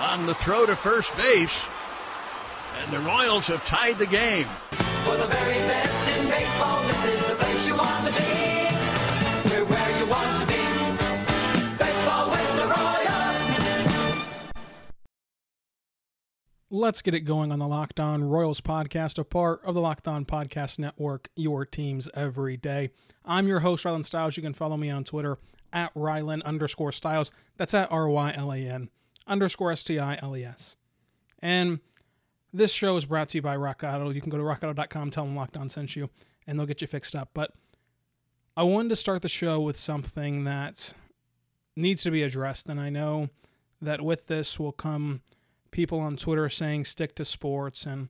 on the throw to first base. And the Royals have tied the game. For the very best in baseball, this is the place you want to be. We're where you want to be. Baseball with the Royals. Let's get it going on the Locked On Royals podcast, a part of the Locked On Podcast Network, your teams every day. I'm your host, Rylan Stiles. You can follow me on Twitter at Rylan underscore Stiles. That's at R Y L A N underscore S T I L E S. And this show is brought to you by Rock Auto. You can go to rockauto.com, tell them Locked On sent you, and they'll get you fixed up. But I wanted to start the show with something that needs to be addressed. And I know that with this will come people on Twitter saying stick to sports. And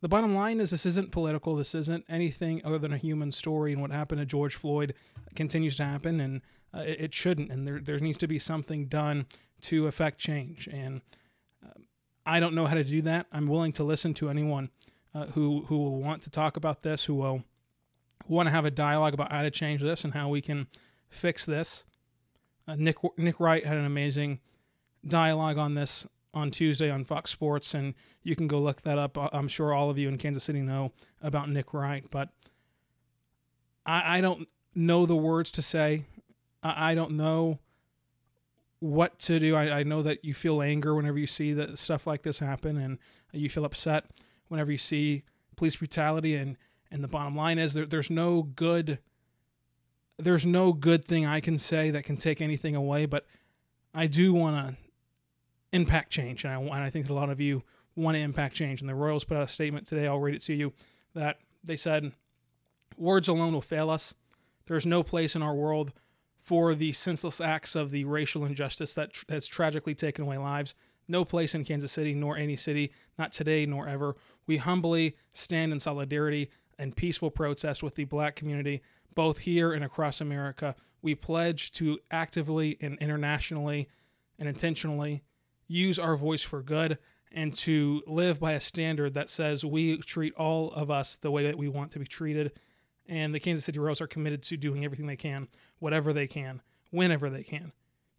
the bottom line is this isn't political. This isn't anything other than a human story. And what happened to George Floyd continues to happen, and uh, it, it shouldn't. And there, there needs to be something done to affect change. And uh, I don't know how to do that. I'm willing to listen to anyone uh, who who will want to talk about this, who will want to have a dialogue about how to change this and how we can fix this. Uh, Nick Nick Wright had an amazing dialogue on this on Tuesday on Fox Sports, and you can go look that up. I'm sure all of you in Kansas City know about Nick Wright, but I, I don't know the words to say. I, I don't know what to do. I, I know that you feel anger whenever you see that stuff like this happen, and you feel upset whenever you see police brutality. And and the bottom line is there, there's no good. There's no good thing I can say that can take anything away, but I do want to impact change, and I and I think that a lot of you want to impact change. And the Royals put out a statement today. I'll read it to you that they said, "Words alone will fail us. There is no place in our world for the senseless acts of the racial injustice that tr- has tragically taken away lives. No place in Kansas City, nor any city, not today nor ever. We humbly stand in solidarity and peaceful protest with the black community, both here and across America. We pledge to actively and internationally and intentionally use our voice for good and to live by a standard that says we treat all of us the way that we want to be treated. And the Kansas City Royals are committed to doing everything they can, whatever they can, whenever they can,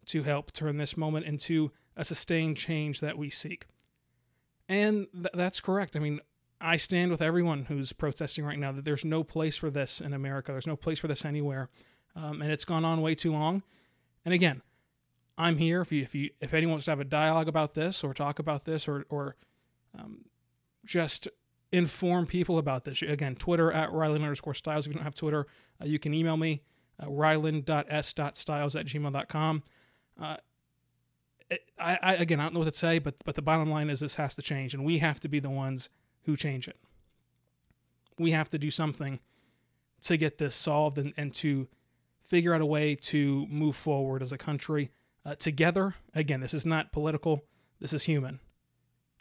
to help turn this moment into a sustained change that we seek. And th- that's correct. I mean, I stand with everyone who's protesting right now that there's no place for this in America. There's no place for this anywhere, um, and it's gone on way too long. And again, I'm here if you if you if anyone wants to have a dialogue about this or talk about this or or um, just inform people about this. Again, Twitter at Rylan underscore Stiles. If you don't have Twitter, uh, you can email me uh, ryland.s.styles at gmail.com. Uh, I, I again, I don't know what to say, but but the bottom line is this has to change, and we have to be the ones who change it. We have to do something to get this solved and, and to figure out a way to move forward as a country uh, together. Again, this is not political. This is human.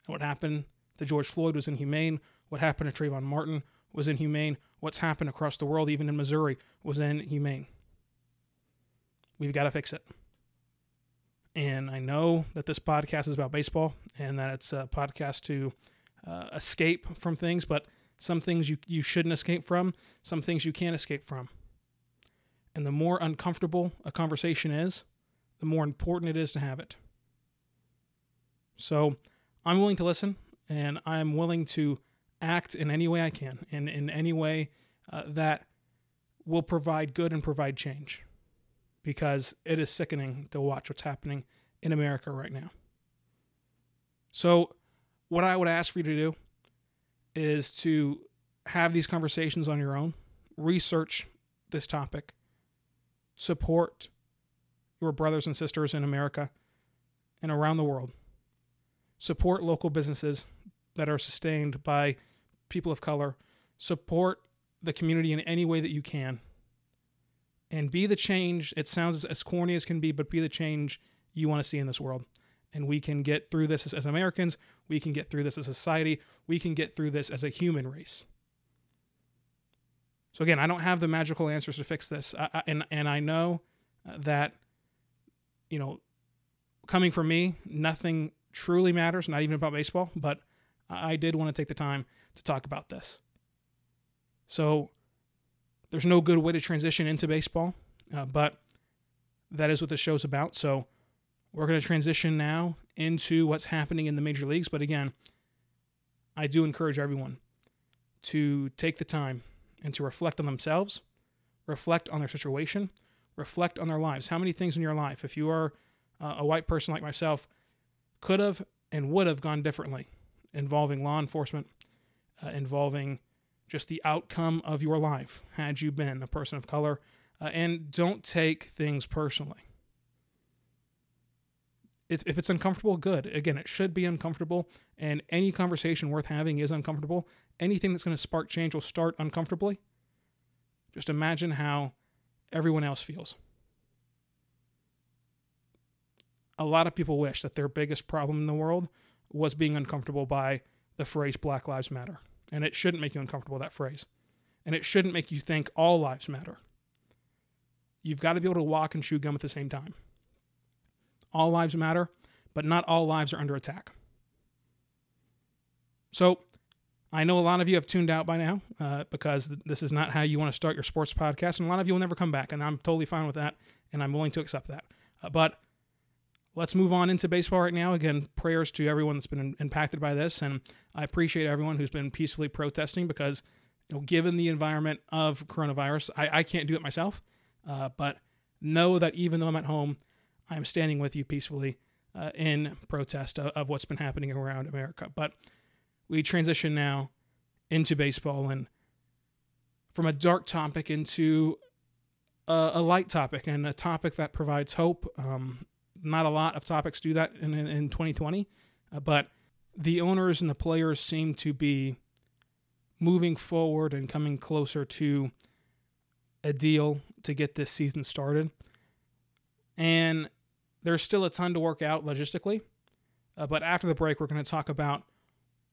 What happened to George Floyd was inhumane. What happened to Trayvon Martin was inhumane. What's happened across the world, even in Missouri, was inhumane. We've got to fix it. And I know that this podcast is about baseball and that it's a podcast to uh, escape from things, but some things you, you shouldn't escape from, some things you can't escape from. And the more uncomfortable a conversation is, the more important it is to have it. So I'm willing to listen and I'm willing to act in any way I can and in any way uh, that will provide good and provide change because it is sickening to watch what's happening in America right now. So, what I would ask for you to do is to have these conversations on your own, research this topic, support your brothers and sisters in America and around the world. Support local businesses that are sustained by people of color. Support the community in any way that you can. And be the change. It sounds as corny as can be, but be the change you want to see in this world. and we can get through this as, as Americans. We can get through this as a society. We can get through this as a human race. So again, I don't have the magical answers to fix this, I, I, and and I know uh, that you know, coming from me, nothing truly matters, not even about baseball. But I did want to take the time to talk about this. So there's no good way to transition into baseball, uh, but that is what the show's about. So we're going to transition now into what's happening in the major leagues. But again, I do encourage everyone to take the time and to reflect on themselves, reflect on their situation, reflect on their lives. How many things in your life, if you are uh, a white person like myself, could have and would have gone differently involving law enforcement, uh, involving just the outcome of your life had you been a person of color. Uh, and don't take things personally. It's, if it's uncomfortable, good. Again, it should be uncomfortable, and any conversation worth having is uncomfortable. Anything that's going to spark change will start uncomfortably. Just imagine how everyone else feels. A lot of people wish that their biggest problem in the world was being uncomfortable by the phrase Black Lives Matter. And it shouldn't make you uncomfortable, that phrase. And it shouldn't make you think all lives matter. You've got to be able to walk and chew gum at the same time. All lives matter, but not all lives are under attack. So, I know a lot of you have tuned out by now uh, because this is not how you want to start your sports podcast, and a lot of you will never come back, and I'm totally fine with that, and I'm willing to accept that. Uh, but let's move on into baseball right now. Again, prayers to everyone that's been impacted by this, and I appreciate everyone who's been peacefully protesting because, you know, given the environment of coronavirus, I, I can't do it myself, uh, but know that even though I'm at home, I'm standing with you peacefully uh, in protest of, of what's been happening around America. But we transition now into baseball and from a dark topic into a, a light topic and a topic that provides hope. Um, not a lot of topics do that in, in, in 2020, uh, but the owners and the players seem to be moving forward and coming closer to a deal to get this season started. And there's still a ton to work out logistically. Uh, but after the break, we're going to talk about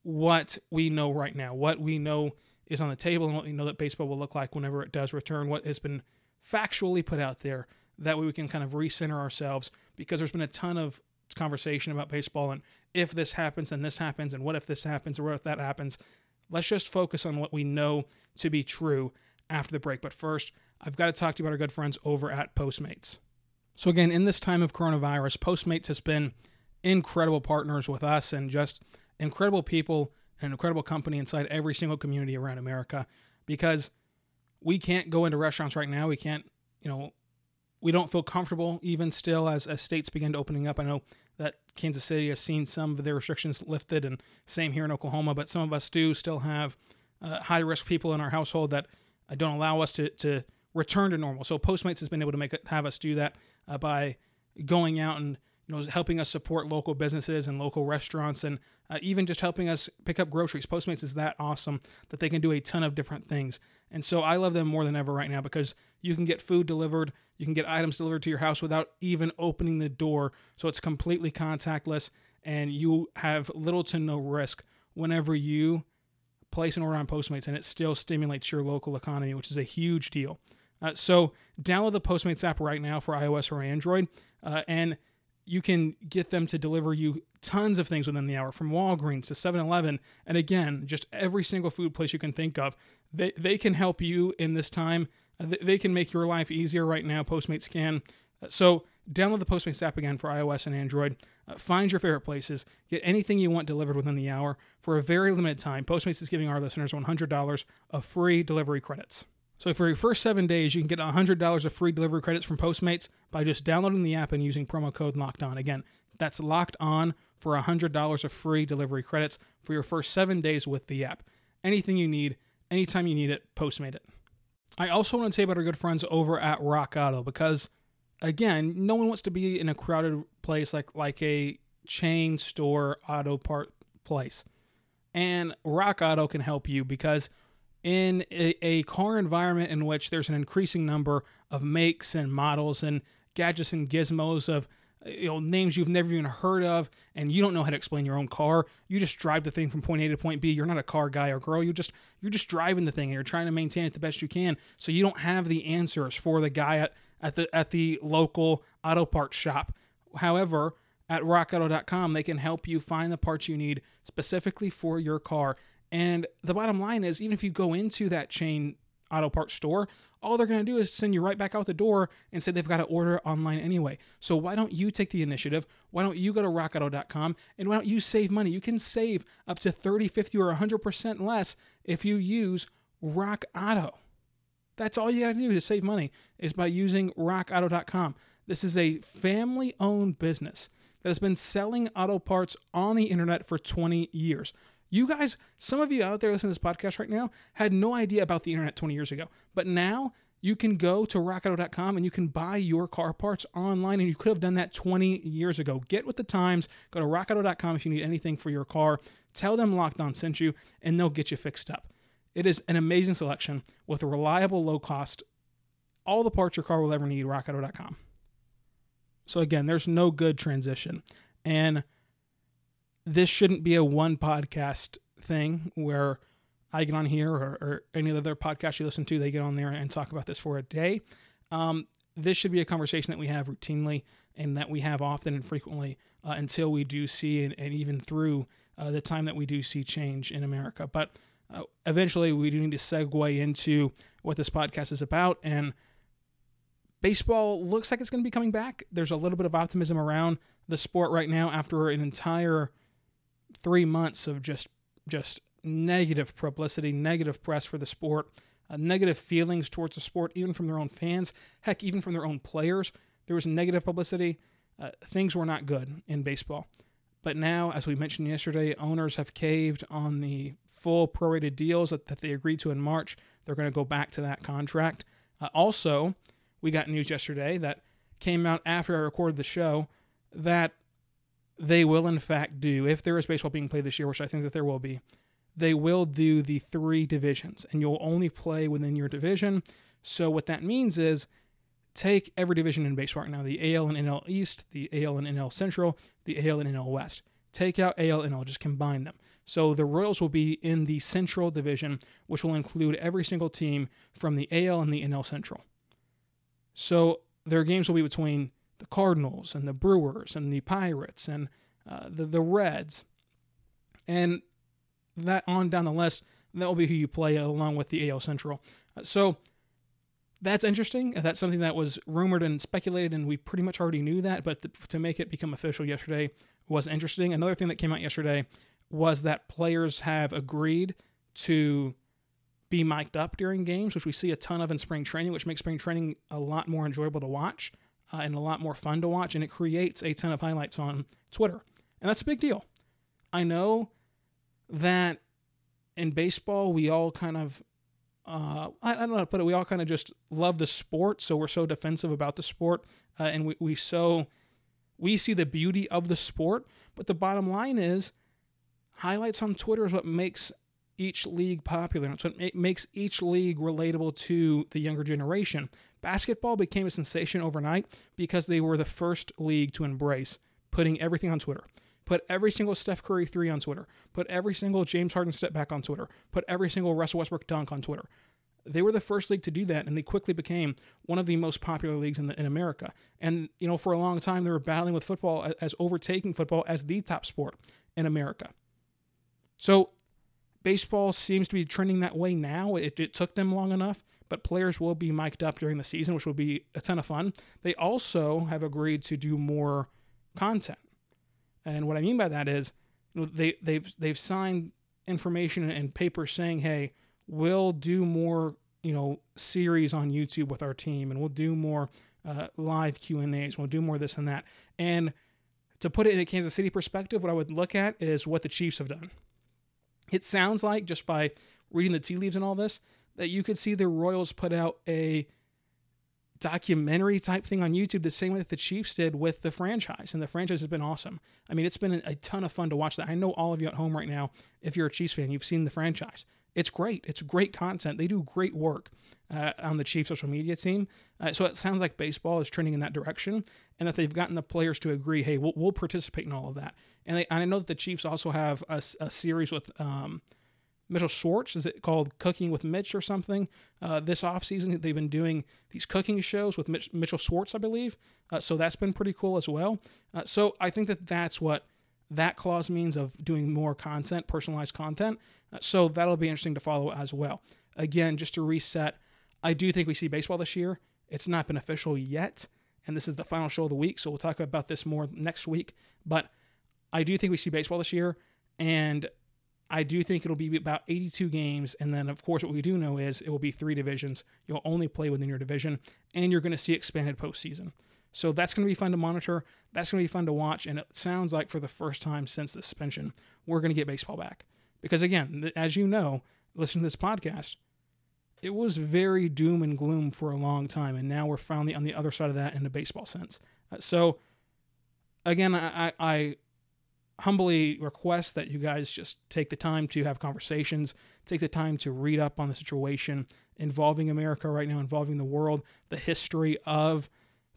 what we know right now, what we know is on the table, and what we know that baseball will look like whenever it does return, what has been factually put out there. That way we can kind of recenter ourselves because there's been a ton of conversation about baseball and if this happens and this happens and what if this happens or what if that happens. Let's just focus on what we know to be true after the break. But first, I've got to talk to you about our good friends over at Postmates. So, again, in this time of coronavirus, Postmates has been incredible partners with us and just incredible people and an incredible company inside every single community around America because we can't go into restaurants right now. We can't, you know, we don't feel comfortable even still as, as states begin to opening up. I know that Kansas City has seen some of their restrictions lifted and same here in Oklahoma, but some of us do still have uh, high risk people in our household that uh, don't allow us to, to return to normal. So Postmates has been able to make have us do that uh, by going out and you know, helping us support local businesses and local restaurants, and uh, even just helping us pick up groceries. Postmates is that awesome that they can do a ton of different things. And so I love them more than ever right now because you can get food delivered, you can get items delivered to your house without even opening the door. So it's completely contactless, and you have little to no risk whenever you place an order on Postmates, and it still stimulates your local economy, which is a huge deal. Uh, so download the Postmates app right now for iOS or Android, uh, and you can get them to deliver you tons of things within the hour from Walgreens to 7-Eleven and again just every single food place you can think of they, they can help you in this time. Uh, they can make your life easier right now Postmates can uh, so download the Postmates app again for iOS and Android. Uh, find your favorite places. Get anything you want delivered within the hour for a very limited time. Postmates is giving our listeners $100 of free delivery credits so for your first seven days, you can get $100 of free delivery credits from Postmates by just downloading the app and using promo code Locked On. Again, that's Locked On for $100 of free delivery credits for your first seven days with the app. Anything you need, anytime you need it, Postmate it. I also want to tell you about our good friends over at Rock Auto because, again, no one wants to be in a crowded place like like a chain store auto part place, and Rock Auto can help you because in a, a, car environment in which there's an increasing number of makes and models and gadgets and gizmos of you know names you've never even heard of and you don't know how to explain your own car. You just drive the thing from point a to point b. You're not a car guy or girl. You just you're just driving the thing and you're trying to maintain it the best you can. So you don't have the answers for the guy at, at the at the local auto parts shop. However at rockauto.com they can help you find the parts you need specifically for your car and the bottom line is even if you go into that chain auto parts store, all they're going to do is send you right back out the door and say they've got to order online anyway. So why don't you take the initiative? Why don't you go to rockauto.com and why don't you save money? You can save up to 30, 50 or 100% less if you use Rock Auto. That's all you got to do to save money is by using rockauto.com. This is a family-owned business that has been selling auto parts on the internet for 20 years. You guys, some of you out there listening to this podcast right now had no idea about the internet 20 years ago. But now you can go to rockauto.com and you can buy your car parts online and you could have done that 20 years ago. Get with the times. Go to rockauto.com if you need anything for your car. Tell them Locked On sent you and they'll get you fixed up. It is an amazing selection with a reliable low cost all the parts your car will ever need rockauto.com. So again, there's no good transition. And this shouldn't be a one podcast thing where I get on here or, or any other podcast you listen to, they get on there and talk about this for a day. Um, this should be a conversation that we have routinely and that we have often and frequently uh, until we do see and, and even through uh, the time that we do see change in America. But uh, eventually, we do need to segue into what this podcast is about. And baseball looks like it's going to be coming back. There's a little bit of optimism around the sport right now after an entire three months of just just negative publicity, negative press for the sport, uh, negative feelings towards the sport, even from their own fans, heck, even from their own players. There was negative publicity. Uh, things were not good in baseball. But now, as we mentioned yesterday, owners have caved on the full prorated deals that, that they agreed to in March. They're going to go back to that contract. Uh, also, we got news yesterday that came out after I recorded the show that they will in fact do if there is baseball being played this year, which I think that there will be. They will do the three divisions, and you'll only play within your division. So what that means is take every division in baseball right now: the AL and NL East, the AL and NL Central, the AL and NL West. Take out AL and NL, just combine them. So the Royals will be in the Central Division, which will include every single team from the AL and the NL Central. So their games will be between the Cardinals and the Brewers and the Pirates and uh, the the Reds, and that on down the list. That will be who you play along with the AL Central. Uh, so that's interesting. That's something that was rumored and speculated, and we pretty much already knew that. But to, to make it become official yesterday was interesting. Another thing that came out yesterday was that players have agreed to be mic'd up during games, which we see a ton of in spring training, which makes spring training a lot more enjoyable to watch uh, and a lot more fun to watch, and it creates a ton of highlights on Twitter. And that's a big deal. I know that in baseball, we all kind of, uh, I, I don't know how to put it, we all kind of just love the sport, so we're so defensive about the sport, uh, and we, we so, we see the beauty of the sport, but the bottom line is, highlights on Twitter is what makes each league popular. It's what makes each league relatable to the younger generation. Basketball became a sensation overnight because they were the first league to embrace putting everything on Twitter. Put every single Steph Curry three on Twitter. Put every single James Harden step back on Twitter. Put every single Russell Westbrook dunk on Twitter. They were the first league to do that, and they quickly became one of the most popular leagues in, the, in America. And you know, for a long time, they were battling with football as, as overtaking football as the top sport in America. So baseball seems to be trending that way now. It, it took them long enough, but players will be mic'd up during the season, which will be a ton of fun. They also have agreed to do more content. And what I mean by that is you know, they, they've, they've signed information and papers saying, hey, we'll do more you know series on YouTube with our team, and we'll do more uh, live Q and A's. We'll do more this and that. And to put it in a Kansas City perspective, what I would look at is what the Chiefs have done. It sounds like, just by reading the tea leaves and all this, that you could see the Royals put out a documentary type thing on YouTube the same way that the Chiefs did with the franchise. And the franchise has been awesome. I mean, it's been a ton of fun to watch that. I know all of you at home right now, if you're a Chiefs fan, you've seen the franchise. it's great. It's great content. They do great work uh, on the Chiefs social media team. Uh, so it sounds like baseball is trending in that direction, and that they've gotten the players to agree, hey, we'll, we'll participate in all of that. And, they, and I know that the Chiefs also have a, a series with um, Mitchell Schwartz. Is it called Cooking with Mitch or something? Uh, this offseason, they've been doing these cooking shows with Mitch, Mitchell Schwartz, I believe. Uh, so that's been pretty cool as well. Uh, so I think that that's what that clause means of doing more content, personalized content. Uh, so that'll be interesting to follow as well. Again, just to reset, I do think we see baseball this year. It's not been official yet, and this is the final show of the week, so we'll talk about this more next week. But I do think we see baseball this year, and I do think it'll be about 82 games. And then, of course, what we do know is it will be three divisions. You'll only play within your division, and you're going to see expanded postseason. So that's going to be fun to monitor. That's going to be fun to watch. And it sounds like for the first time since the suspension, we're going to get baseball back. Because again, as you know, listen to this podcast, it was very doom and gloom for a long time. And now we're finally on the other side of that in a baseball sense. Uh, so again, I, I humbly request that you guys just take the time to have conversations, take the time to read up on the situation involving America right now, involving the world, the history of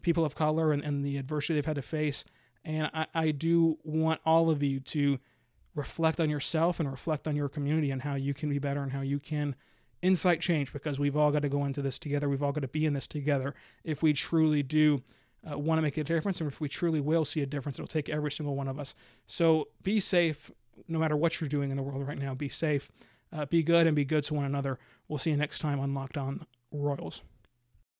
people of color and, and the adversity they've had to face. And I, I do want all of you to reflect on yourself and reflect on your community and how you can be better and how you can incite change because we've all got to go into this together. We've all got to be in this together if we truly do uh, want to make a difference. And if we truly will see a difference, it'll take every single one of us. So be safe no matter what you're doing in the world right now. Be safe, uh, be good, and be good to one another. We'll see you next time on Locked On Royals.